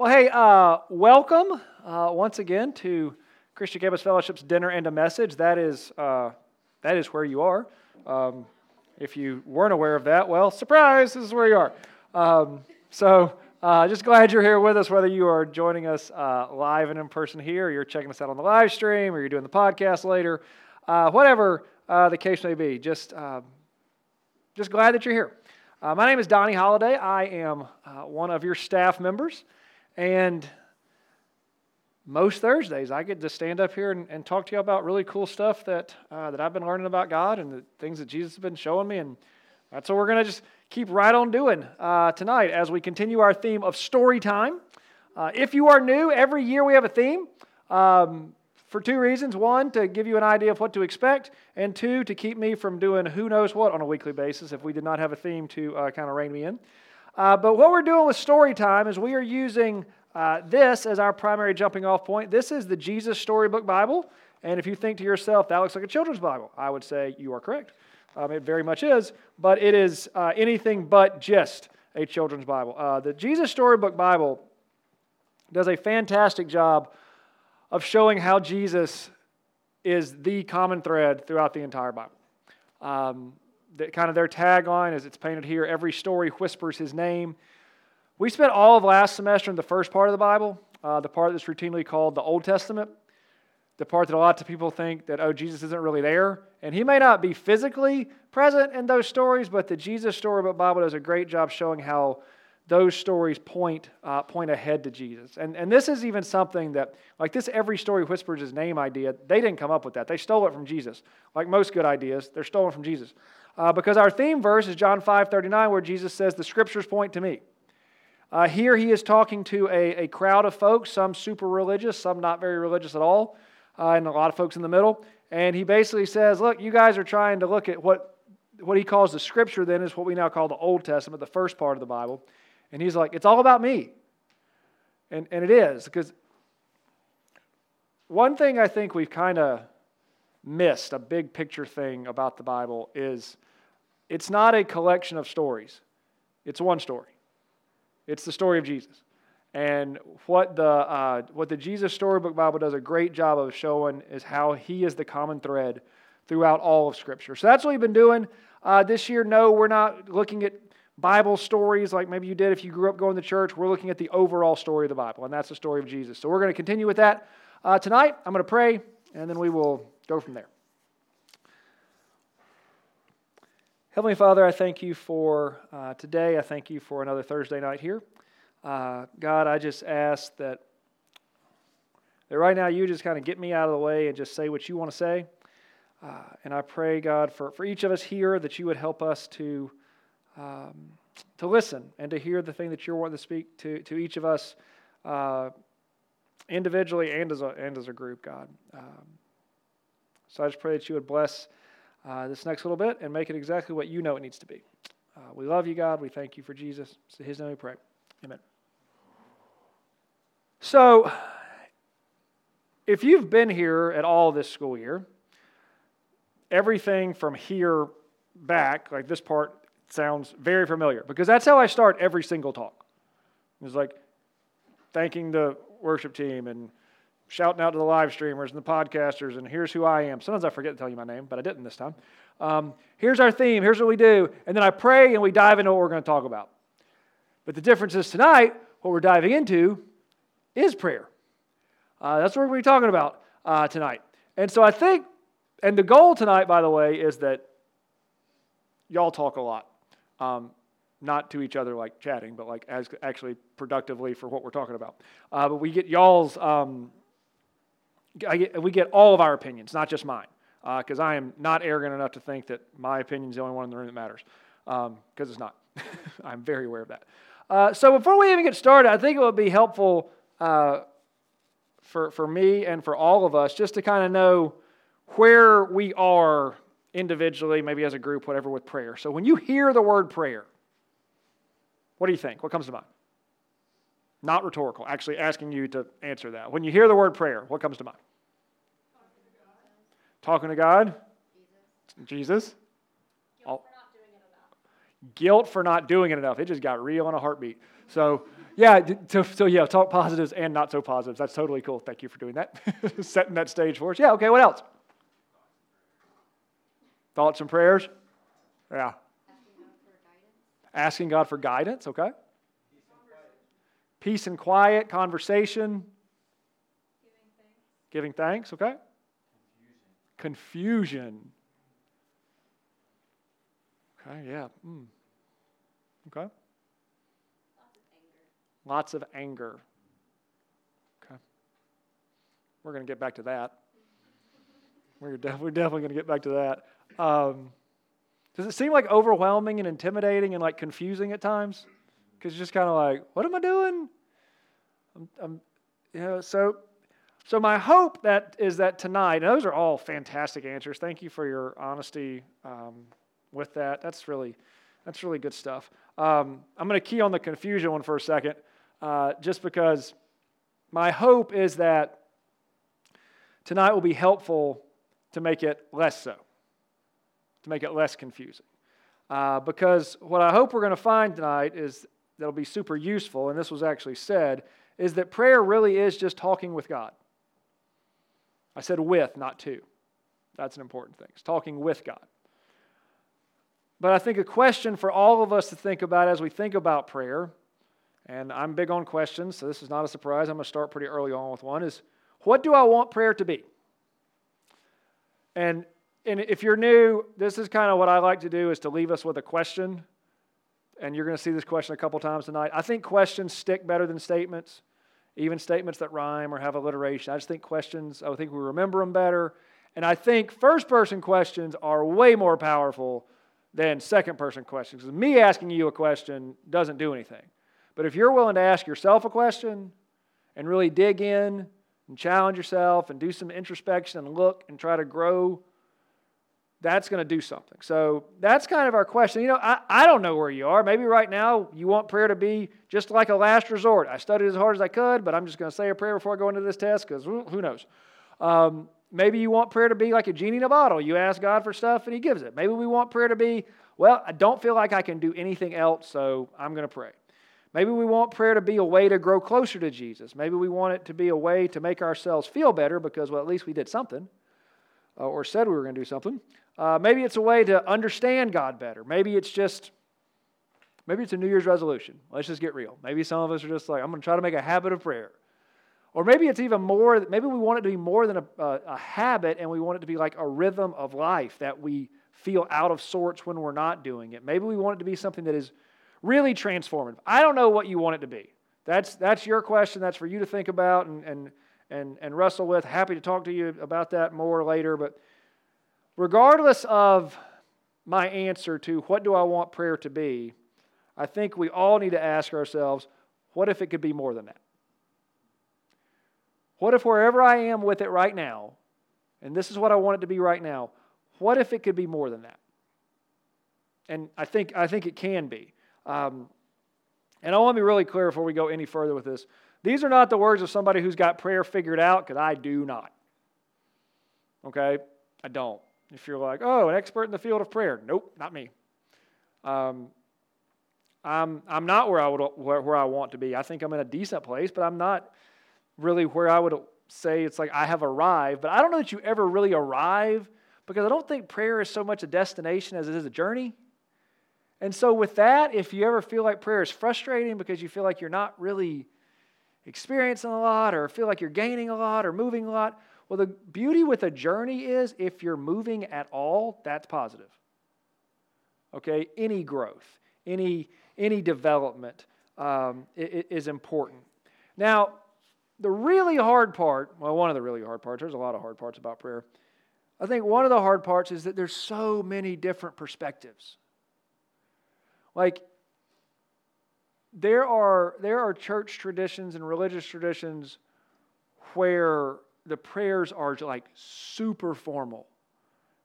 Well, hey, uh, welcome uh, once again to Christian Campus Fellowship's Dinner and a Message. That is, uh, that is where you are. Um, if you weren't aware of that, well, surprise, this is where you are. Um, so, uh, just glad you're here with us, whether you are joining us uh, live and in person here, or you're checking us out on the live stream, or you're doing the podcast later. Uh, whatever the case may be, just, just glad that you're here. my name is Donnie Holliday. I am one of your staff members. And most Thursdays, I get to stand up here and, and talk to you about really cool stuff that, uh, that I've been learning about God and the things that Jesus has been showing me. And that's what we're going to just keep right on doing uh, tonight as we continue our theme of story time. Uh, if you are new, every year we have a theme um, for two reasons. One, to give you an idea of what to expect, and two, to keep me from doing who knows what on a weekly basis if we did not have a theme to uh, kind of rein me in. Uh, but what we're doing with story time is we are using uh, this as our primary jumping off point. This is the Jesus Storybook Bible. And if you think to yourself, that looks like a children's Bible, I would say you are correct. Um, it very much is, but it is uh, anything but just a children's Bible. Uh, the Jesus Storybook Bible does a fantastic job of showing how Jesus is the common thread throughout the entire Bible. Um, the, kind of their tagline, as it's painted here, every story whispers his name. We spent all of last semester in the first part of the Bible, uh, the part that's routinely called the Old Testament, the part that a lot of people think that, oh, Jesus isn't really there. And he may not be physically present in those stories, but the Jesus Storybook Bible does a great job showing how those stories point, uh, point ahead to Jesus. And, and this is even something that, like this every story whispers his name idea, they didn't come up with that. They stole it from Jesus. Like most good ideas, they're stolen from Jesus. Uh, because our theme verse is John 5 39, where Jesus says, The scriptures point to me. Uh, here he is talking to a, a crowd of folks, some super religious, some not very religious at all, uh, and a lot of folks in the middle. And he basically says, Look, you guys are trying to look at what, what he calls the scripture, then is what we now call the Old Testament, the first part of the Bible. And he's like, It's all about me. And, and it is, because one thing I think we've kind of missed, a big picture thing about the Bible, is it's not a collection of stories, it's one story. It's the story of Jesus. And what the, uh, what the Jesus Storybook Bible does a great job of showing is how he is the common thread throughout all of Scripture. So that's what we've been doing uh, this year. No, we're not looking at Bible stories like maybe you did if you grew up going to church. We're looking at the overall story of the Bible, and that's the story of Jesus. So we're going to continue with that uh, tonight. I'm going to pray, and then we will go from there. Heavenly Father, I thank you for uh, today. I thank you for another Thursday night here. Uh, God, I just ask that, that right now you just kind of get me out of the way and just say what you want to say. Uh, and I pray, God, for, for each of us here that you would help us to, um, to listen and to hear the thing that you're wanting to speak to, to each of us uh, individually and as, a, and as a group, God. Um, so I just pray that you would bless uh, this next little bit and make it exactly what you know it needs to be. Uh, we love you, God. We thank you for Jesus. So his name we pray. Amen. So, if you've been here at all this school year, everything from here back, like this part, sounds very familiar because that's how I start every single talk. It's like thanking the worship team and shouting out to the live streamers and the podcasters, and here's who I am. Sometimes I forget to tell you my name, but I didn't this time. Um, here's our theme, here's what we do, and then I pray and we dive into what we're going to talk about. But the difference is tonight, what we're diving into is prayer. Uh, that's what we're going to be talking about uh, tonight. And so I think, and the goal tonight, by the way, is that y'all talk a lot. Um, not to each other like chatting, but like as actually productively for what we're talking about. Uh, but we get y'all's um, get, we get all of our opinions, not just mine, because uh, I am not arrogant enough to think that my opinion is the only one in the room that matters, because um, it's not. I'm very aware of that. Uh, so before we even get started, I think it would be helpful uh, for, for me and for all of us just to kind of know where we are individually, maybe as a group, whatever, with prayer. So when you hear the word prayer, what do you think? What comes to mind? Not rhetorical, actually asking you to answer that. When you hear the word prayer, what comes to mind? Talking to God? Jesus? Jesus? Guilt, for not doing it enough. Guilt for not doing it enough. It just got real in a heartbeat. So, yeah, so, so yeah, talk positives and not so positives. That's totally cool. Thank you for doing that, setting that stage for us. Yeah, okay, what else? Thoughts and prayers? Yeah. Asking God for guidance, okay? Peace and quiet, conversation. Giving thanks, okay? Confusion. Okay, yeah. Mm. Okay. Lots of anger. Okay. We're going to get back to that. We're definitely going to get back to that. Um, does it seem like overwhelming and intimidating and like confusing at times? Because just kind of like, what am I doing? I'm, I'm, you know, so, so my hope that is that tonight, those are all fantastic answers. Thank you for your honesty um, with that. That's really, that's really good stuff. Um, I'm going to key on the confusion one for a second, uh, just because my hope is that tonight will be helpful to make it less so, to make it less confusing. Uh, because what I hope we're going to find tonight is that'll be super useful, and this was actually said, is that prayer really is just talking with God. I said with, not to. That's an important thing. It's talking with God. But I think a question for all of us to think about as we think about prayer, and I'm big on questions, so this is not a surprise. I'm going to start pretty early on with one, is what do I want prayer to be? And, and if you're new, this is kind of what I like to do is to leave us with a question. And you're going to see this question a couple times tonight. I think questions stick better than statements, even statements that rhyme or have alliteration. I just think questions, I think we remember them better. And I think first person questions are way more powerful than second person questions. Because me asking you a question doesn't do anything. But if you're willing to ask yourself a question and really dig in and challenge yourself and do some introspection and look and try to grow, that's going to do something. So that's kind of our question. You know, I, I don't know where you are. Maybe right now you want prayer to be just like a last resort. I studied as hard as I could, but I'm just going to say a prayer before I go into this test because who knows. Um, Maybe you want prayer to be like a genie in a bottle. You ask God for stuff and He gives it. Maybe we want prayer to be, well, I don't feel like I can do anything else, so I'm going to pray. Maybe we want prayer to be a way to grow closer to Jesus. Maybe we want it to be a way to make ourselves feel better because, well, at least we did something uh, or said we were going to do something. Uh, maybe it's a way to understand God better. Maybe it's just, maybe it's a New Year's resolution. Let's just get real. Maybe some of us are just like, I'm going to try to make a habit of prayer. Or maybe it's even more, maybe we want it to be more than a, a, a, habit and we want it to be like a rhythm of life that we feel out of sorts when we're not doing it. Maybe we want it to be something that is really transformative. I don't know what you want it to be. That's, that's your question. That's for you to think about and, and, and, and wrestle with. Happy to talk to you about that more later. But regardless of my answer to what do I want prayer to be, I think we all need to ask ourselves what if it could be more than that? What if wherever I am with it right now, and this is what I want it to be right now, what if it could be more than that? And I think, I think it can be. Um, and I want to be really clear before we go any further with this. These are not the words of somebody who's got prayer figured out, because I do not. Okay? I don't. If you're like, oh, an expert in the field of prayer, nope, not me. Um, I'm, I'm not where I, would, where, where I want to be. I think I'm in a decent place, but I'm not really where I would say it's like I have arrived, but I don't know that you ever really arrive because I don't think prayer is so much a destination as it is a journey. And so, with that, if you ever feel like prayer is frustrating because you feel like you're not really experiencing a lot or feel like you're gaining a lot or moving a lot, well, the beauty with a journey is if you're moving at all, that's positive. Okay? Any growth, any, any development um, is important. Now, the really hard part, well, one of the really hard parts, there's a lot of hard parts about prayer. I think one of the hard parts is that there's so many different perspectives. Like, there are, there are church traditions and religious traditions where the prayers are like super formal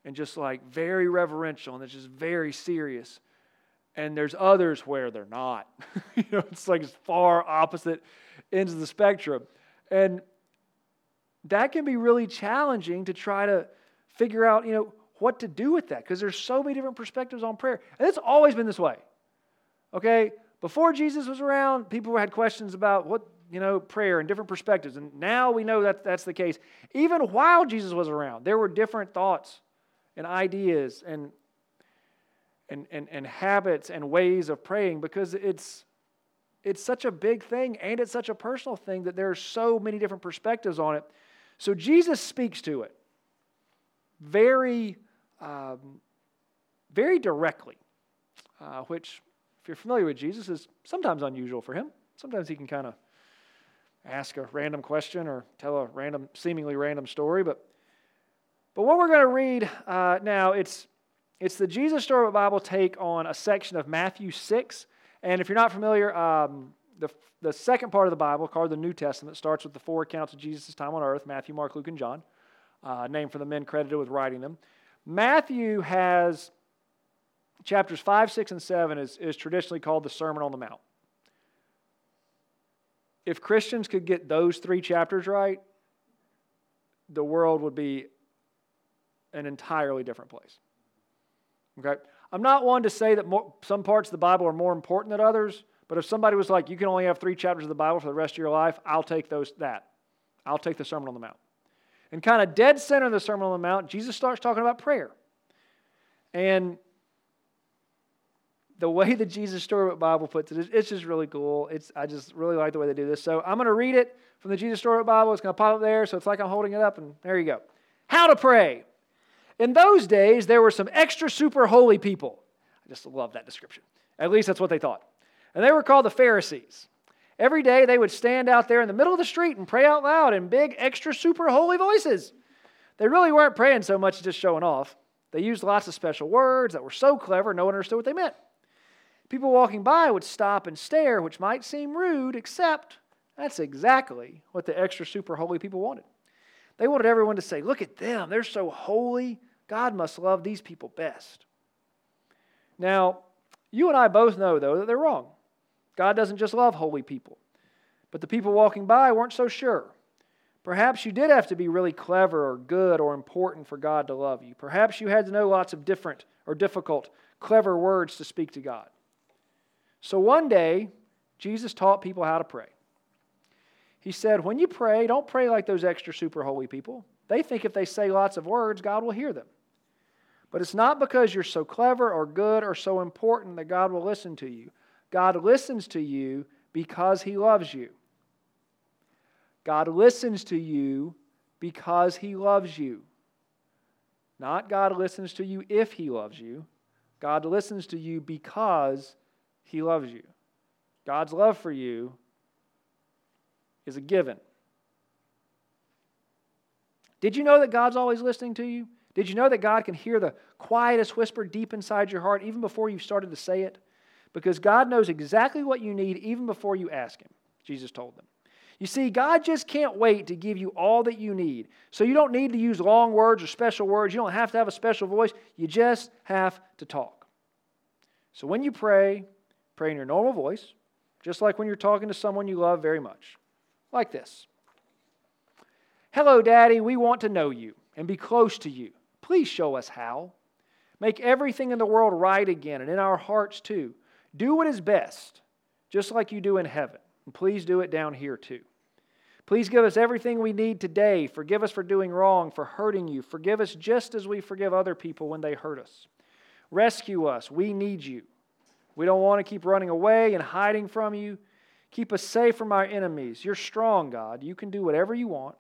and just like very reverential and it's just very serious. And there's others where they're not. you know, it's like far opposite ends of the spectrum. And that can be really challenging to try to figure out, you know, what to do with that because there's so many different perspectives on prayer. And it's always been this way. Okay? Before Jesus was around, people had questions about what, you know, prayer and different perspectives. And now we know that that's the case. Even while Jesus was around, there were different thoughts and ideas and, and, and, and habits and ways of praying because it's, it's such a big thing and it's such a personal thing that there are so many different perspectives on it. So Jesus speaks to it very, um, very directly, uh, which, if you're familiar with Jesus, is sometimes unusual for him. Sometimes he can kind of ask a random question or tell a random, seemingly random story. But, but what we're going to read uh, now, it's, it's the Jesus Story Bible take on a section of Matthew 6. And if you're not familiar, um, the, the second part of the Bible, called the New Testament, starts with the four accounts of Jesus' time on earth Matthew, Mark, Luke, and John, uh, named for the men credited with writing them. Matthew has chapters 5, 6, and 7 is, is traditionally called the Sermon on the Mount. If Christians could get those three chapters right, the world would be an entirely different place. Okay? I'm not one to say that more, some parts of the Bible are more important than others, but if somebody was like, you can only have three chapters of the Bible for the rest of your life, I'll take those that. I'll take the Sermon on the Mount. And kind of dead center of the Sermon on the Mount, Jesus starts talking about prayer. And the way the Jesus Story Bible puts it, it's just really cool. It's, I just really like the way they do this. So I'm going to read it from the Jesus Story Bible. It's going to pop up there, so it's like I'm holding it up, and there you go. How to pray. In those days, there were some extra super holy people. I just love that description. At least that's what they thought. And they were called the Pharisees. Every day they would stand out there in the middle of the street and pray out loud in big, extra super holy voices. They really weren't praying so much just showing off. They used lots of special words that were so clever no one understood what they meant. People walking by would stop and stare, which might seem rude, except that's exactly what the extra super holy people wanted. They wanted everyone to say, Look at them, they're so holy. God must love these people best. Now, you and I both know, though, that they're wrong. God doesn't just love holy people. But the people walking by weren't so sure. Perhaps you did have to be really clever or good or important for God to love you. Perhaps you had to know lots of different or difficult, clever words to speak to God. So one day, Jesus taught people how to pray. He said, When you pray, don't pray like those extra super holy people. They think if they say lots of words, God will hear them. But it's not because you're so clever or good or so important that God will listen to you. God listens to you because He loves you. God listens to you because He loves you. Not God listens to you if He loves you. God listens to you because he loves you. God's love for you is a given. Did you know that God's always listening to you? Did you know that God can hear the quietest whisper deep inside your heart even before you've started to say it? Because God knows exactly what you need even before you ask Him, Jesus told them. You see, God just can't wait to give you all that you need. So you don't need to use long words or special words. You don't have to have a special voice. You just have to talk. So when you pray, Pray in your normal voice, just like when you're talking to someone you love very much. Like this Hello, Daddy, we want to know you and be close to you. Please show us how. Make everything in the world right again and in our hearts too. Do what is best, just like you do in heaven. And please do it down here too. Please give us everything we need today. Forgive us for doing wrong, for hurting you. Forgive us just as we forgive other people when they hurt us. Rescue us. We need you. We don't want to keep running away and hiding from you. Keep us safe from our enemies. You're strong, God. You can do whatever you want.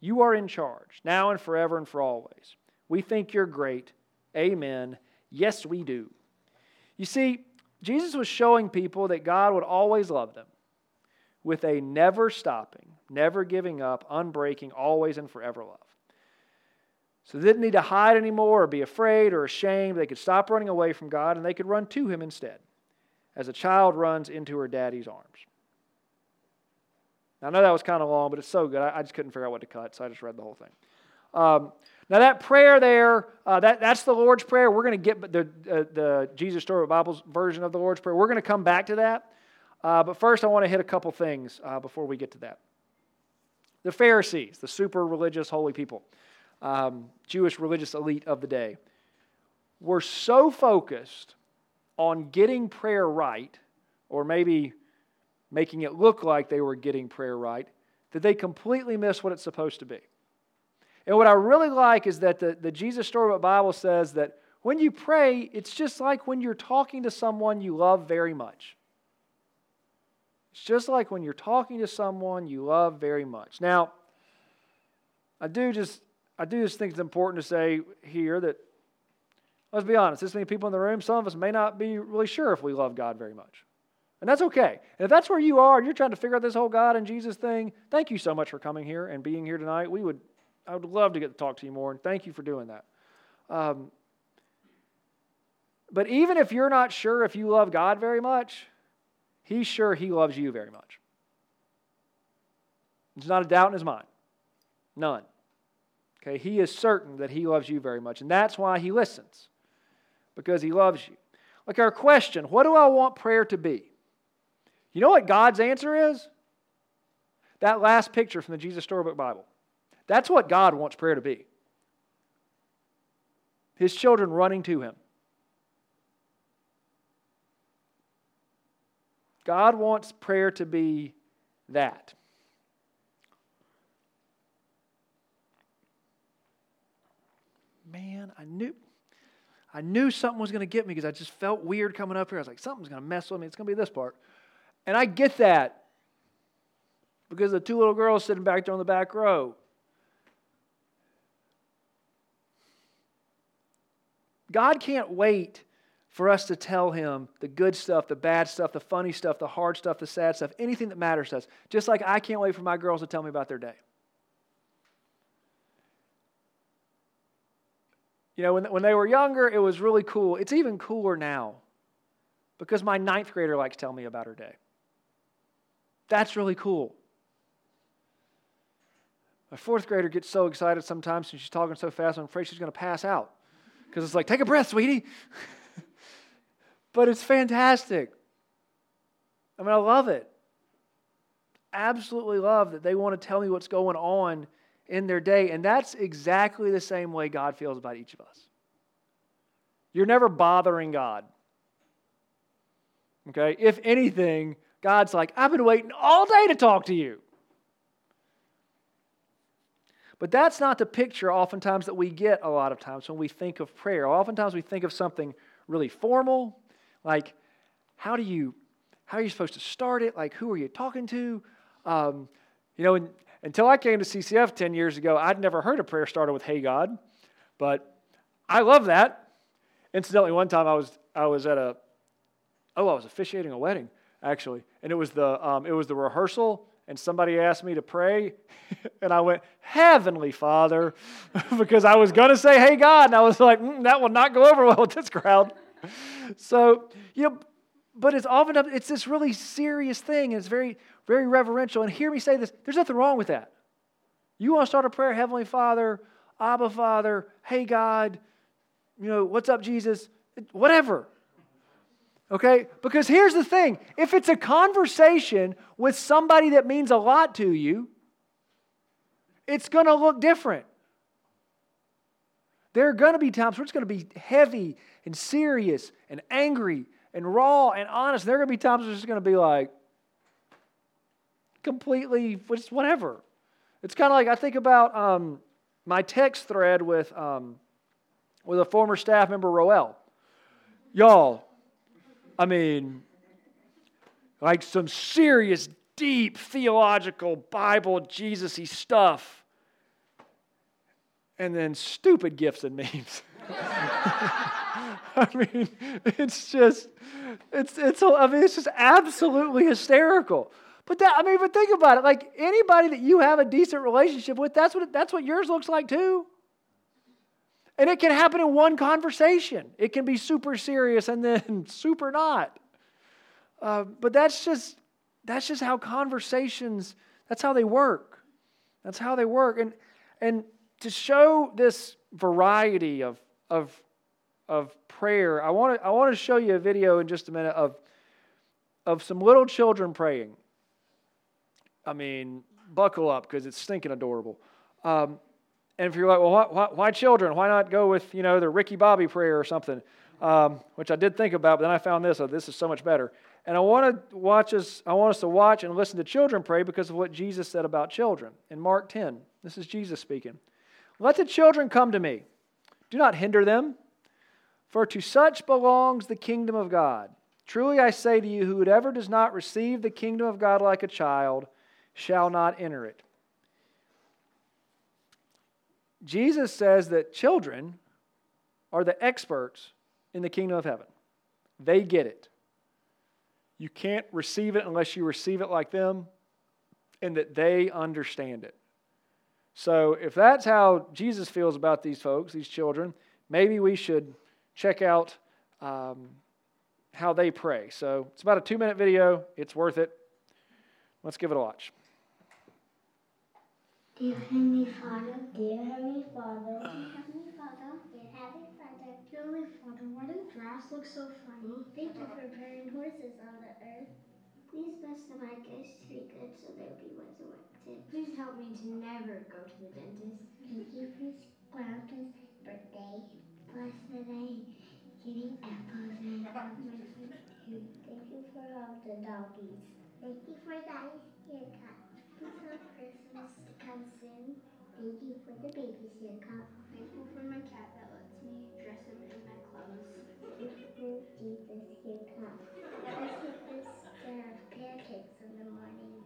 You are in charge, now and forever and for always. We think you're great. Amen. Yes, we do. You see, Jesus was showing people that God would always love them with a never stopping, never giving up, unbreaking, always and forever love. So they didn't need to hide anymore or be afraid or ashamed. They could stop running away from God and they could run to Him instead as a child runs into her daddy's arms. Now, I know that was kind of long, but it's so good. I, I, just couldn't figure out what to cut, so I just read the whole thing. Um, now, that prayer there, uh, that, that's the Lord's Prayer. We're going to get the, uh, the Jesus Story Bible's version of the Lord's Prayer. We're going to come back to that. Uh, but first, I want to hit a couple things uh, before we get to that. The Pharisees, the super religious, holy people, um, Jewish religious elite of the day, were so focused on getting prayer right or maybe making it look like they were getting prayer right, that they completely miss what it's supposed to be. And what I really like is that the, the Jesus Storybook Bible says that when you pray, it's just like when you're talking to someone you love very much. It's just like when you're talking to someone you love very much. Now, I do just I do just think it's important to say here that let's be honest, this many people in the room, some of us may not be really sure if we love God very much. And that's okay. And if that's where you are and you're trying to figure out this whole God and Jesus thing, thank you so much for coming here and being here tonight. We would I would love to get to talk to you more, and thank you for doing that. Um, but even if you're not sure if you love God very much, He's sure He loves you very much. There's not a doubt in His mind. None. Okay, He is certain that He loves you very much, and that's why He listens, because He loves you. Like our question, what do I want prayer to be? You know what God's answer is? That last picture from the Jesus Storybook Bible. That's what God wants prayer to be. His children running to Him. God wants prayer to be that. Man, I knew I knew something was going to get me because I just felt weird coming up here. I was like, something's going to mess with me. It's going to be this part. And I get that because the two little girls sitting back there on the back row. God can't wait for us to tell him the good stuff, the bad stuff, the funny stuff, the hard stuff, the sad stuff, anything that matters to us. Just like I can't wait for my girls to tell me about their day. You know, when, when they were younger, it was really cool. It's even cooler now because my ninth grader likes to tell me about her day. That's really cool. My fourth grader gets so excited sometimes and she's talking so fast, I'm afraid she's going to pass out because it's like, take a breath, sweetie. but it's fantastic. I mean, I love it. Absolutely love that they want to tell me what's going on in their day. And that's exactly the same way God feels about each of us. You're never bothering God. Okay? If anything, God's like, I've been waiting all day to talk to you. But that's not the picture, oftentimes, that we get a lot of times when we think of prayer. Oftentimes, we think of something really formal, like how do you how are you supposed to start it? Like who are you talking to? Um, you know, and, until I came to CCF ten years ago, I'd never heard a prayer started with "Hey God," but I love that. Incidentally, one time I was I was at a oh I was officiating a wedding actually, and it was the um, it was the rehearsal and somebody asked me to pray, and I went, Heavenly Father, because I was going to say, Hey God, and I was like, mm, That will not go over well with this crowd. so, you know, but it's often, it's this really serious thing, and it's very, very reverential. And hear me say this there's nothing wrong with that. You want to start a prayer, Heavenly Father, Abba Father, Hey God, you know, what's up, Jesus, whatever. Okay? Because here's the thing if it's a conversation with somebody that means a lot to you, it's going to look different. There are going to be times where it's going to be heavy and serious and angry and raw and honest. There are going to be times where it's going to be like completely just whatever. It's kind of like I think about um, my text thread with, um, with a former staff member, Roel. Y'all, I mean, like some serious, deep theological, Bible, Jesus y stuff. And then stupid gifts and memes. I mean, it's just, it's, it's, I mean, it's just absolutely hysterical. But that, I mean, but think about it. Like anybody that you have a decent relationship with, that's what, that's what yours looks like too. And it can happen in one conversation. It can be super serious and then super not. Uh, but that's just that's just how conversations. That's how they work. That's how they work. And and to show this variety of of of prayer, I want to I want to show you a video in just a minute of of some little children praying. I mean, buckle up because it's stinking adorable. Um, and if you're like, well, why, why, why, children? Why not go with, you know, the Ricky Bobby prayer or something? Um, which I did think about, but then I found this. Oh, this is so much better. And I want to watch us, I want us to watch and listen to children pray because of what Jesus said about children. In Mark 10, this is Jesus speaking. Let the children come to me. Do not hinder them, for to such belongs the kingdom of God. Truly I say to you, whoever does not receive the kingdom of God like a child shall not enter it. Jesus says that children are the experts in the kingdom of heaven. They get it. You can't receive it unless you receive it like them and that they understand it. So, if that's how Jesus feels about these folks, these children, maybe we should check out um, how they pray. So, it's about a two minute video. It's worth it. Let's give it a watch. Dear Heavenly Father, Dear Heavenly Father, dear Heavenly Father, dear Heavenly Father, Heavenly Father, why do grass look so funny? thank you for preparing horses on the earth. Please bless the micas to be good so they'll be resurrected. Please help me to never go to the dentist. Thank you for Grandpa's birthday. Bless the day, getting apples and have my food. Thank you for all the doggies. Thank you for Daddy's haircut. Please help Christmas soon. Thank you for the baby's haircut. Thankful for my cat that lets me dress him in my clothes. Thank you for Jesus' haircut. Please help us to have pancakes in the morning.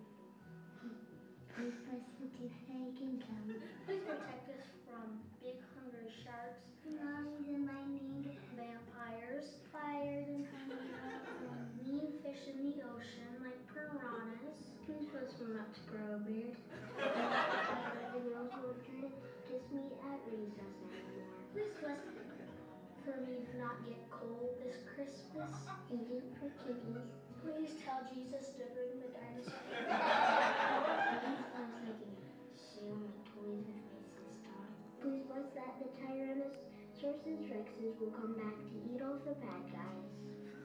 Please him to say can come. Please protect us from big hungry sharks, Tsunamis and lightning, vampires, fires and tornadoes. mean fish in the ocean like piranhas. Please put swim up to grow a beard. Recess anymore. Please bless for me to not get cold this Christmas. Thank you for kitties. Please tell Jesus to bring the dinosaurs. Please bless I can share my toys with my sister. Please bless that the Tyrannosaurus Rexes will come back to eat all the bad guys.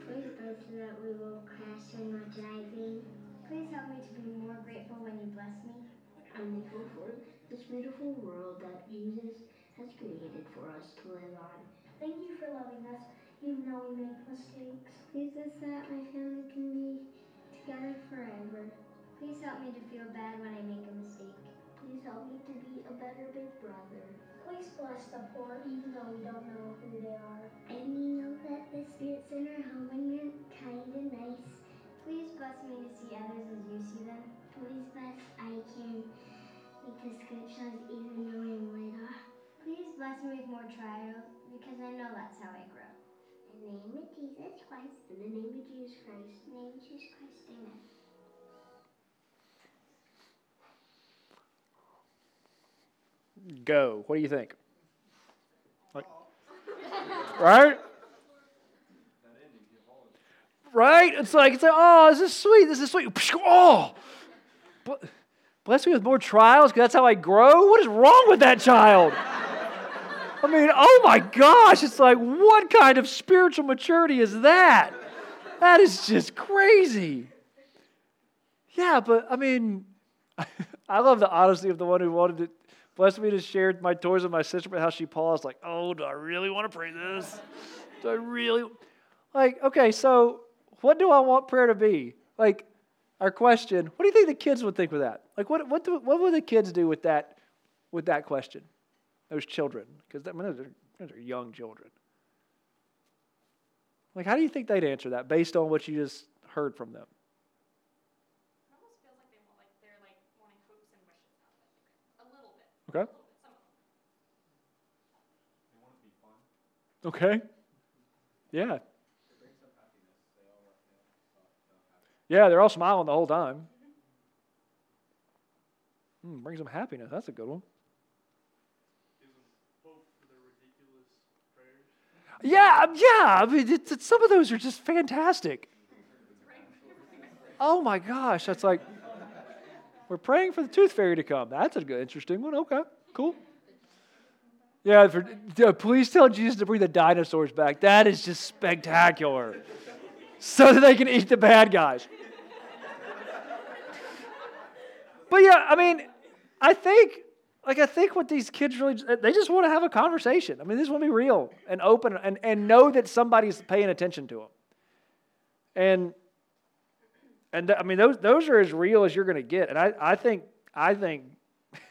Please bless that we will crash so much driving. Please help me to be more grateful when you bless me. I'm thankful for this beautiful world that Jesus has created for us to live on. Thank you for loving us. You know we make mistakes. Please that my family can be together forever. Please help me to feel bad when I make a mistake. Please help me to be a better big brother. Please bless the poor even though we don't know who they are. And we know that the spirit's in our home and you're kind and nice. Please bless me to see others as you see them. Please bless I can more trials because I know that's how I grow. In the name of Jesus Christ, in the name of Jesus Christ, in the name of Jesus Christ, amen. Go. What do you think? Like, right? Right? It's like, it's like, oh, this is sweet. This is sweet. Oh, bless me with more trials because that's how I grow. What is wrong with that child? I mean, oh my gosh, it's like, what kind of spiritual maturity is that? That is just crazy. Yeah, but I mean, I love the honesty of the one who wanted to bless me to share my toys with my sister, but how she paused, like, oh, do I really want to pray this? Do I really? Like, okay, so what do I want prayer to be? Like, our question, what do you think the kids would think with that? Like, what, what, do, what would the kids do with that, with that question? Those children, because I mean, those, are, those are young children. Like, how do you think they'd answer that based on what you just heard from them? It almost feels like they want, like they're like wanting hopes and wishes out of it. A little bit. Okay. A little bit. Some of them. Okay. Yeah. Yeah, they're all smiling the whole time. Mm, brings them happiness. That's a good one. Yeah, um, yeah. I mean, it's, it's, some of those are just fantastic. Oh my gosh, that's like we're praying for the tooth fairy to come. That's a good, interesting one. Okay, cool. Yeah, for, yeah, please tell Jesus to bring the dinosaurs back. That is just spectacular. So that they can eat the bad guys. But yeah, I mean, I think, like, I think what these kids really, they just want to have a conversation. I mean, want to be real and open and, and know that somebody's paying attention to them. And And th- I mean, those, those are as real as you're going to get. And I, I think, I think,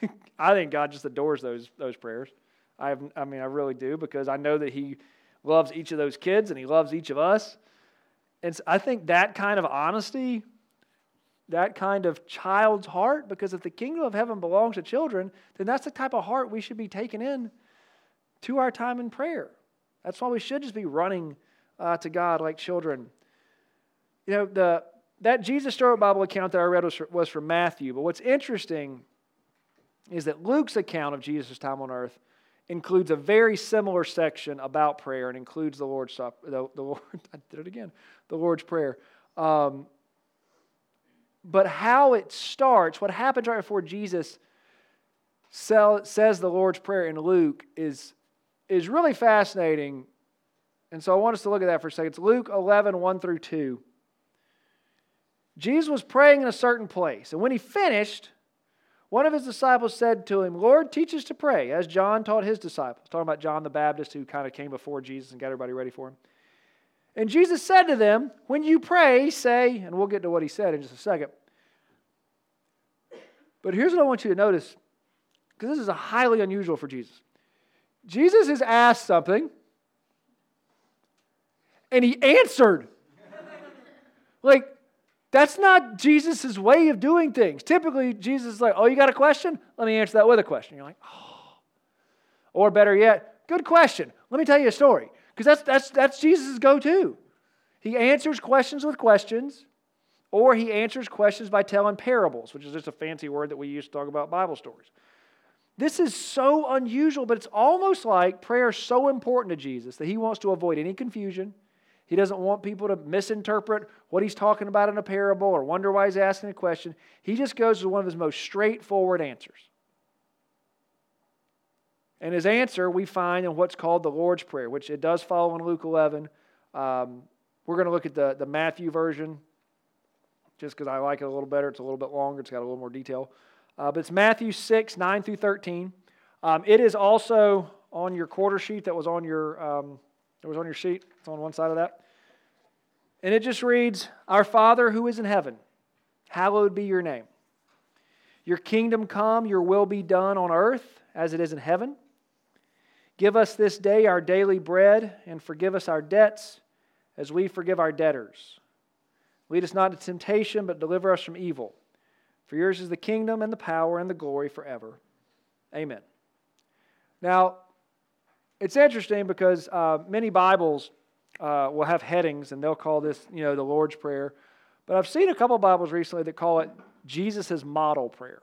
I think God just adores those, those prayers. I, have, I mean, I really do because I know that He loves each of those kids and He loves each of us. And so I think that kind of honesty, that kind of child's heart, because if the kingdom of heaven belongs to children, then that's the type of heart we should be taking in to our time in prayer. That's why we should just be running uh, to God like children. You know, the, that Jesus Story Bible account that I read was, was from Matthew, but what's interesting is that Luke's account of Jesus' time on earth includes a very similar section about prayer and includes the Lord's The, the Lord, I did it again. The Lord's Prayer. Um, but how it starts, what happens right before Jesus sell, says the Lord's Prayer in Luke is, is really fascinating. And so I want us to look at that for a second. It's Luke 11, 1 through 2. Jesus was praying in a certain place, and when he finished, one of his disciples said to him, Lord, teach us to pray, as John taught his disciples. Talking about John the Baptist, who kind of came before Jesus and got everybody ready for him. And Jesus said to them, When you pray, say, and we'll get to what he said in just a second. But here's what I want you to notice, because this is a highly unusual for Jesus. Jesus is asked something, and he answered. like, that's not Jesus' way of doing things. Typically, Jesus is like, Oh, you got a question? Let me answer that with a question. You're like, Oh. Or better yet, good question. Let me tell you a story. Because that's, that's, that's Jesus' go to. He answers questions with questions, or he answers questions by telling parables, which is just a fancy word that we use to talk about Bible stories. This is so unusual, but it's almost like prayer is so important to Jesus that he wants to avoid any confusion. He doesn't want people to misinterpret what he's talking about in a parable or wonder why he's asking a question. He just goes to one of his most straightforward answers. And his answer we find in what's called the Lord's Prayer, which it does follow in Luke 11. Um, we're going to look at the, the Matthew version just because I like it a little better. It's a little bit longer, it's got a little more detail. Uh, but it's Matthew 6, 9 through 13. Um, it is also on your quarter sheet that was on your, um, that was on your sheet. It's on one side of that. And it just reads Our Father who is in heaven, hallowed be your name. Your kingdom come, your will be done on earth as it is in heaven. Give us this day our daily bread, and forgive us our debts as we forgive our debtors. Lead us not into temptation, but deliver us from evil. For yours is the kingdom and the power and the glory forever. Amen. Now, it's interesting because uh, many Bibles uh, will have headings, and they'll call this, you know, the Lord's Prayer. But I've seen a couple Bibles recently that call it Jesus' model prayer.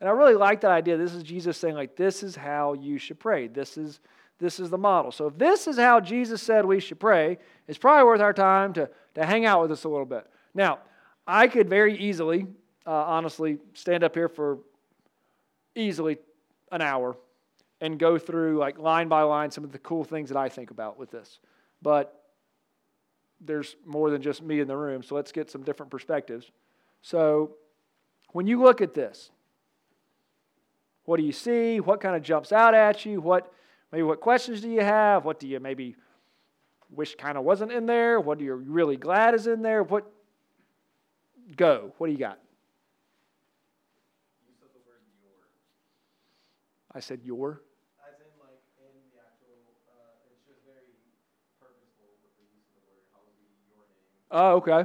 And I really like that idea. This is Jesus saying, like, this is how you should pray. This is, this is the model. So if this is how Jesus said we should pray, it's probably worth our time to, to hang out with us a little bit. Now, I could very easily, uh, honestly, stand up here for easily an hour and go through, like, line by line, some of the cool things that I think about with this. But there's more than just me in the room, so let's get some different perspectives. So when you look at this, what do you see? What kind of jumps out at you? What maybe what questions do you have? What do you maybe wish kind of wasn't in there? What are you really glad is in there? What go? What do you got? I said your. As in, like, in the actual, uh, it's just very purposeful with the use of the word, hallowed be your name, Oh, okay.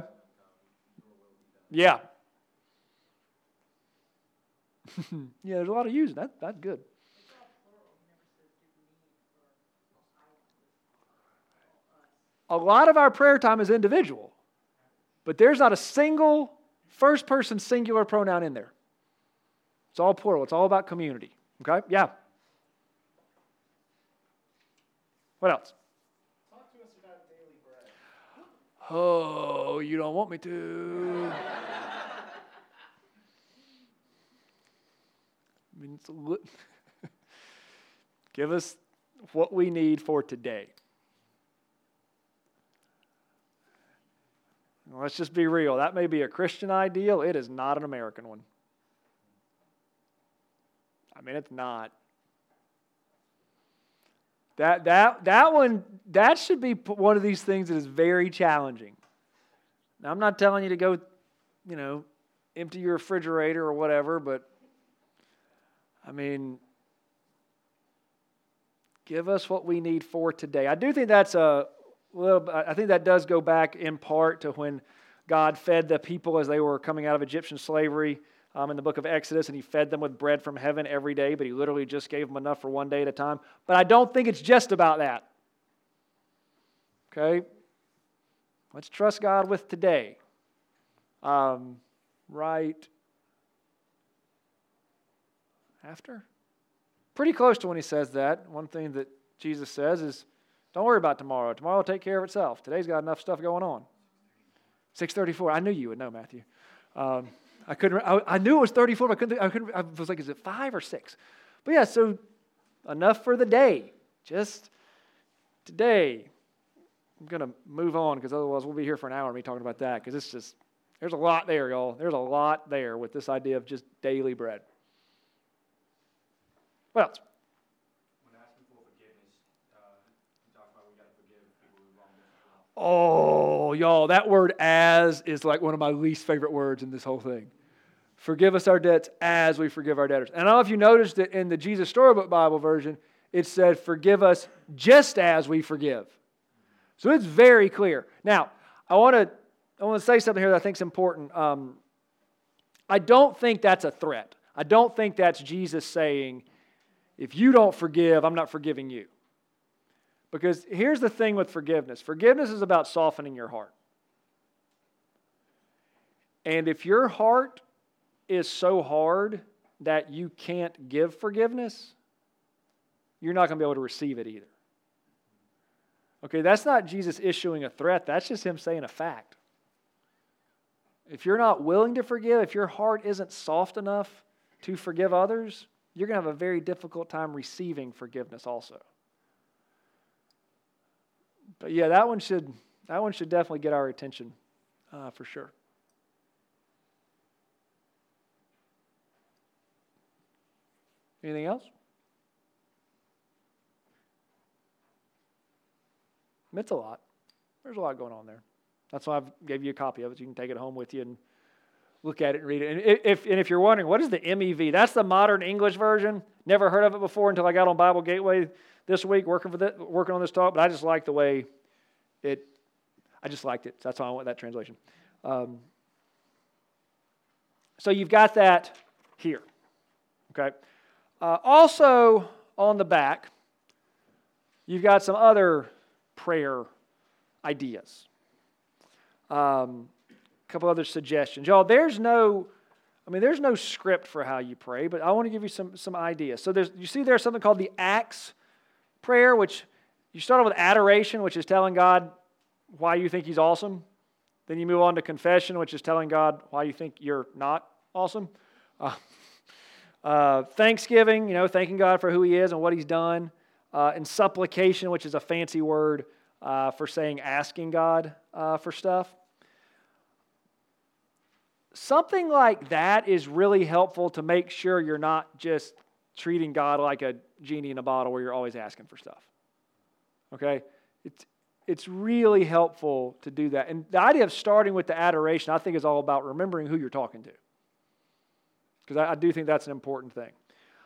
your will be done. Yeah. yeah, there's a lot of using. That that's good. A lot of our prayer time is individual, but there's not a single first person singular pronoun in there. It's all plural. It's all about community. Okay? Yeah. What else? Talk to us about daily bread. Oh, you don't want me to. mean, Give us what we need for today. Let's just be real. That may be a Christian ideal, it is not an American one. I mean, it's not. That, that, that one, that should be one of these things that is very challenging. Now, I'm not telling you to go you know, empty your refrigerator or whatever, but I mean, give us what we need for today. I do think that's a little, I think that does go back in part to when God fed the people as they were coming out of Egyptian slavery um, in the book of Exodus, and He fed them with bread from heaven every day, but He literally just gave them enough for one day at a time. But I don't think it's just about that. Okay? Let's trust God with today. Um, right after? Pretty close to when he says that. One thing that Jesus says is, don't worry about tomorrow. Tomorrow will take care of itself. Today's got enough stuff going on. 634. I knew you would know, Matthew. Um, I couldn't. I, I, knew it was 34, but I couldn't. I couldn't. I was like, is it five or six? But yeah, so enough for the day. Just today. I'm gonna move on because otherwise we'll be here for an hour me talking about that because it's just there's a lot there, y'all. There's a lot there with this idea of just daily bread. What else? When asking for forgiveness, uh, you talk about we got to forgive people who wronged us. Oh, y'all, that word as is like one of my least favorite words in this whole thing. Forgive us our debts as we forgive our debtors. And I don't know if you noticed that in the Jesus Storybook Bible version, it said, Forgive us just as we forgive. So it's very clear. Now, I want to I want to say something here that I think is important. Um, I don't think that's a threat. I don't think that's Jesus saying, if you don't forgive, I'm not forgiving you. Because here's the thing with forgiveness forgiveness is about softening your heart. And if your heart is so hard that you can't give forgiveness, you're not going to be able to receive it either. Okay, that's not Jesus issuing a threat, that's just him saying a fact. If you're not willing to forgive, if your heart isn't soft enough to forgive others, you're going to have a very difficult time receiving forgiveness also. But yeah, that one should that one should definitely get our attention uh, for sure. Anything else? It's a lot. There's a lot going on there. That's why I gave you a copy of it. You can take it home with you and look at it and read it. And if, and if you're wondering, what is the MEV? That's the modern English version. Never heard of it before until I got on Bible Gateway this week working, for the, working on this talk, but I just like the way it, I just liked it. So that's why I want that translation. Um, so you've got that here. Okay. Uh, also on the back, you've got some other prayer ideas. Um, couple other suggestions. Y'all, there's no, I mean, there's no script for how you pray, but I want to give you some, some ideas. So there's, you see there's something called the Acts prayer, which you start off with adoration, which is telling God why you think he's awesome. Then you move on to confession, which is telling God why you think you're not awesome. Uh, uh, thanksgiving, you know, thanking God for who he is and what he's done. Uh, and supplication, which is a fancy word uh, for saying asking God uh, for stuff. Something like that is really helpful to make sure you're not just treating God like a genie in a bottle where you're always asking for stuff. Okay? It's, it's really helpful to do that. And the idea of starting with the adoration, I think, is all about remembering who you're talking to. Because I, I do think that's an important thing.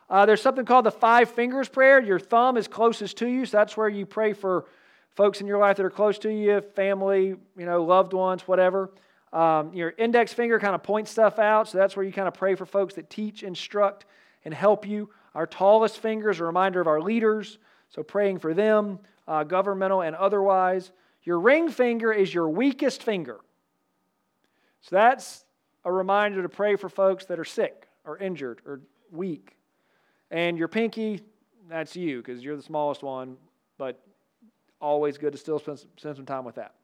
Uh, there's something called the five fingers prayer. Your thumb is closest to you, so that's where you pray for folks in your life that are close to you, family, you know, loved ones, whatever. Um, your index finger kind of points stuff out, so that's where you kind of pray for folks that teach, instruct, and help you. Our tallest finger is a reminder of our leaders, so praying for them, uh, governmental and otherwise. Your ring finger is your weakest finger. So that's a reminder to pray for folks that are sick or injured or weak. And your pinky, that's you because you're the smallest one, but always good to still spend, spend some time with that.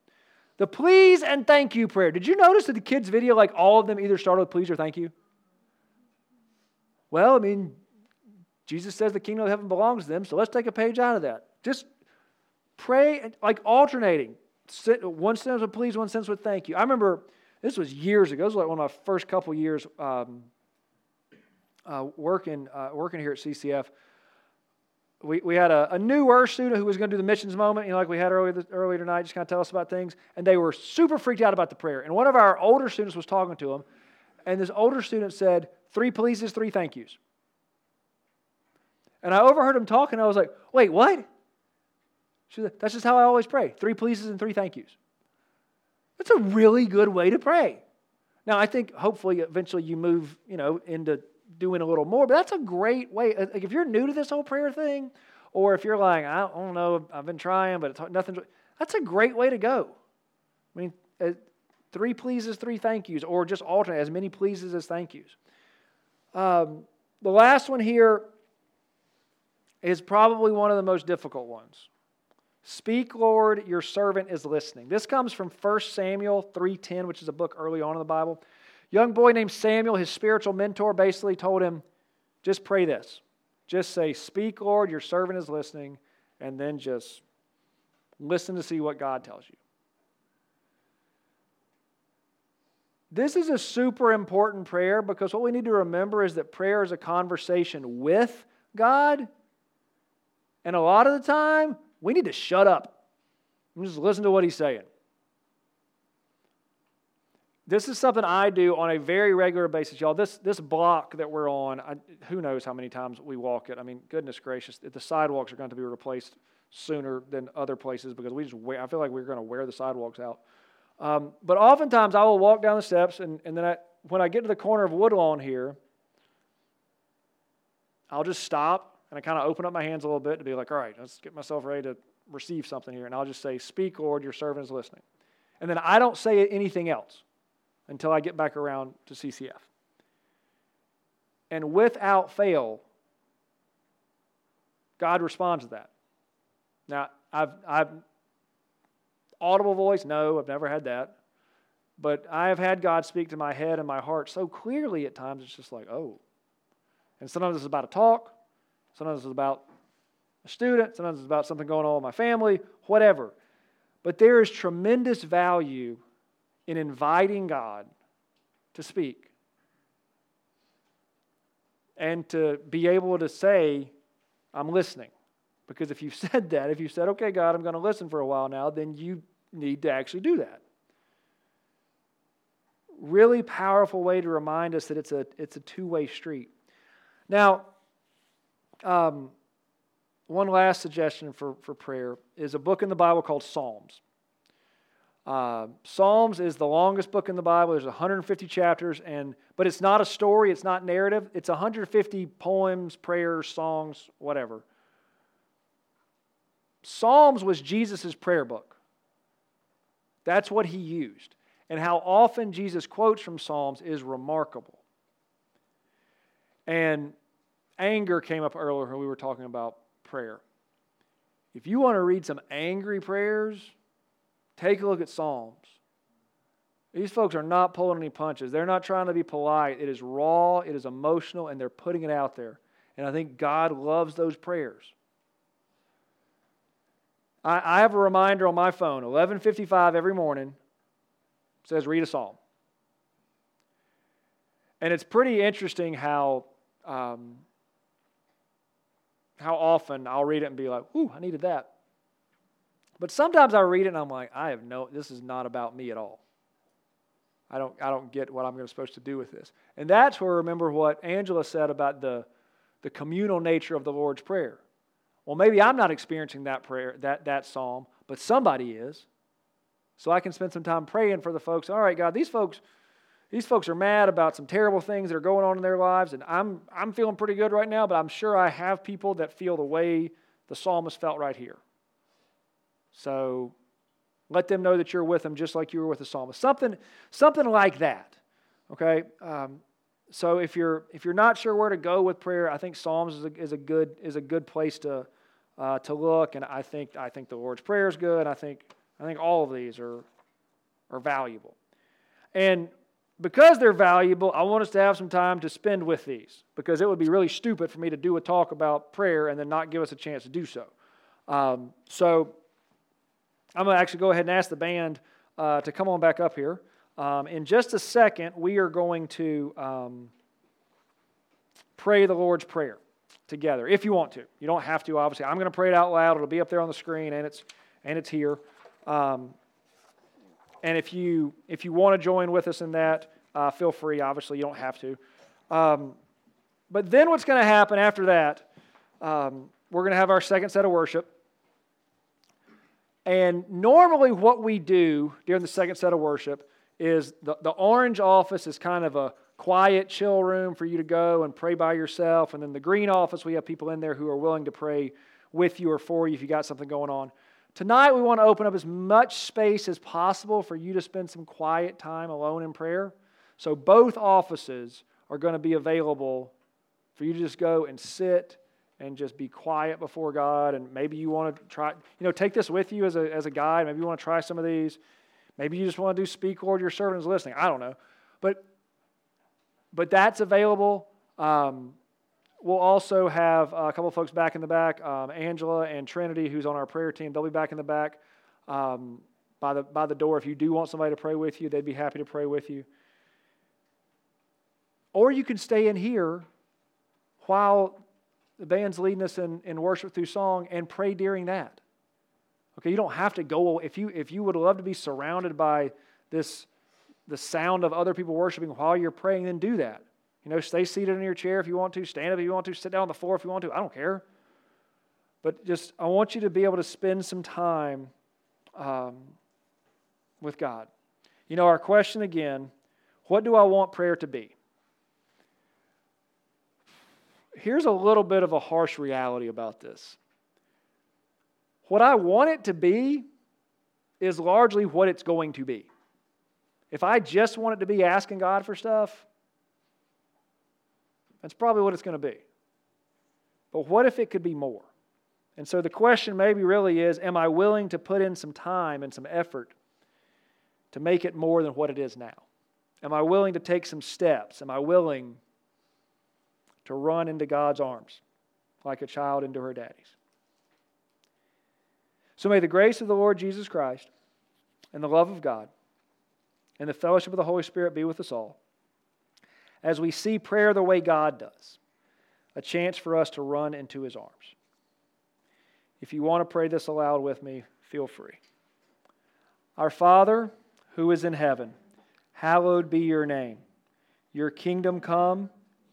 The please and thank you prayer. Did you notice that the kids' video, like all of them either started with please or thank you? Well, I mean, Jesus says the kingdom of heaven belongs to them, so let's take a page out of that. Just pray, like alternating. One sentence with please, one sentence with thank you. I remember this was years ago. This was like one of my first couple years um, uh, working, uh, working here at CCF. We, we had a, a newer student who was going to do the missions moment, you know, like we had earlier, this, earlier tonight, just kind of tell us about things. And they were super freaked out about the prayer. And one of our older students was talking to him, and this older student said, Three pleases, three thank yous. And I overheard him talking. I was like, Wait, what? She said, That's just how I always pray three pleases and three thank yous. That's a really good way to pray. Now, I think hopefully eventually you move, you know, into doing a little more, but that's a great way. Uh, like if you're new to this whole prayer thing, or if you're like, I don't know, I've been trying, but it's nothing, that's a great way to go. I mean, uh, three pleases, three thank yous, or just alternate as many pleases as thank yous. Um, the last one here is probably one of the most difficult ones. Speak, Lord, your servant is listening. This comes from 1 Samuel 3:10, which is a book early on in the Bible. Young boy named Samuel, his spiritual mentor, basically told him, just pray this. Just say, Speak, Lord, your servant is listening, and then just listen to see what God tells you. This is a super important prayer because what we need to remember is that prayer is a conversation with God. And a lot of the time, we need to shut up and just listen to what he's saying. This is something I do on a very regular basis, y'all. This, this block that we're on, I, who knows how many times we walk it. I mean, goodness gracious, the sidewalks are going to be replaced sooner than other places because we just wear, I feel like we're going to wear the sidewalks out. Um, but oftentimes I will walk down the steps, and, and then I, when I get to the corner of Woodlawn here, I'll just stop and I kind of open up my hands a little bit to be like, all right, let's get myself ready to receive something here. And I'll just say, Speak, Lord, your servant is listening. And then I don't say anything else until I get back around to CCF. And without fail, God responds to that. Now, I've, I've audible voice, no, I've never had that. But I have had God speak to my head and my heart so clearly at times, it's just like, oh. And sometimes it's about a talk, sometimes it's about a student, sometimes it's about something going on with my family, whatever. But there is tremendous value in inviting God to speak and to be able to say, I'm listening. Because if you've said that, if you said, okay, God, I'm going to listen for a while now, then you need to actually do that. Really powerful way to remind us that it's a, it's a two way street. Now, um, one last suggestion for, for prayer is a book in the Bible called Psalms. Uh, Psalms is the longest book in the Bible. There's 150 chapters, and but it's not a story. It's not narrative. It's 150 poems, prayers, songs, whatever. Psalms was Jesus' prayer book. That's what he used. And how often Jesus quotes from Psalms is remarkable. And anger came up earlier when we were talking about prayer. If you want to read some angry prayers, Take a look at Psalms. These folks are not pulling any punches. They're not trying to be polite. It is raw, it is emotional, and they're putting it out there. And I think God loves those prayers. I, I have a reminder on my phone, 1155 every morning, says read a psalm. And it's pretty interesting how, um, how often I'll read it and be like, ooh, I needed that. But sometimes I read it and I'm like, I have no, this is not about me at all. I don't, I don't get what I'm supposed to do with this. And that's where remember what Angela said about the, the communal nature of the Lord's Prayer. Well, maybe I'm not experiencing that prayer, that, that psalm, but somebody is. So I can spend some time praying for the folks. All right, God, these folks, these folks are mad about some terrible things that are going on in their lives, and I'm, I'm feeling pretty good right now, but I'm sure I have people that feel the way the psalmist felt right here. So let them know that you're with them just like you were with the psalmist. Something, something like that. Okay? Um, so if you're if you're not sure where to go with prayer, I think Psalms is a, is a good is a good place to uh, to look. And I think I think the Lord's Prayer is good. I think I think all of these are are valuable. And because they're valuable, I want us to have some time to spend with these because it would be really stupid for me to do a talk about prayer and then not give us a chance to do so. Um, so I'm going to actually go ahead and ask the band uh, to come on back up here. Um, in just a second, we are going to um, pray the Lord's Prayer. together if you want to. You don't have to, obviously. I'm going to pray it out loud. It'll be up there on the screen and it's, and it's here. Um, and if you, if you want to join with us in that, uh, feel free. Obviously, you don't have to. Um, but then what's going to happen after that? Um, we're going to have our second set of worship. And normally, what we do during the second set of worship is the, the orange office is kind of a quiet, chill room for you to go and pray by yourself. And then the green office, we have people in there who are willing to pray with you or for you if you got something going on. Tonight, we want to open up as much space as possible for you to spend some quiet time alone in prayer. So, both offices are going to be available for you to just go and sit and just be quiet before God. And maybe you want to try, you know, take this with you as a, as a guide. Maybe you want to try some of these. Maybe you just want to do speak, Lord, your servant is listening. I don't know. But, but that's available. Um, we'll also have a couple folks back in the back um, Angela and Trinity, who's on our prayer team. They'll be back in the back um, by, the, by the door. If you do want somebody to pray with you, they'd be happy to pray with you. Or you can stay in here while the band's leading us in, in worship through song and pray during that. Okay, you don't have to go if you if you would love to be surrounded by this the sound of other people worshiping while you're praying, then do that. You know, stay seated in your chair if you want to, stand up if you want to, sit down on the floor if you want to. I don't care. But just I want you to be able to spend some time um, with God. You know, our question again: What do I want prayer to be? Here's a little bit of a harsh reality about this. What I want it to be is largely what it's going to be. If I just want it to be asking God for stuff, that's probably what it's going to be. But what if it could be more? And so the question maybe really is Am I willing to put in some time and some effort to make it more than what it is now? Am I willing to take some steps? Am I willing to run into God's arms like a child into her daddy's. So may the grace of the Lord Jesus Christ and the love of God and the fellowship of the Holy Spirit be with us all as we see prayer the way God does, a chance for us to run into his arms. If you want to pray this aloud with me, feel free. Our Father, who is in heaven, hallowed be your name. Your kingdom come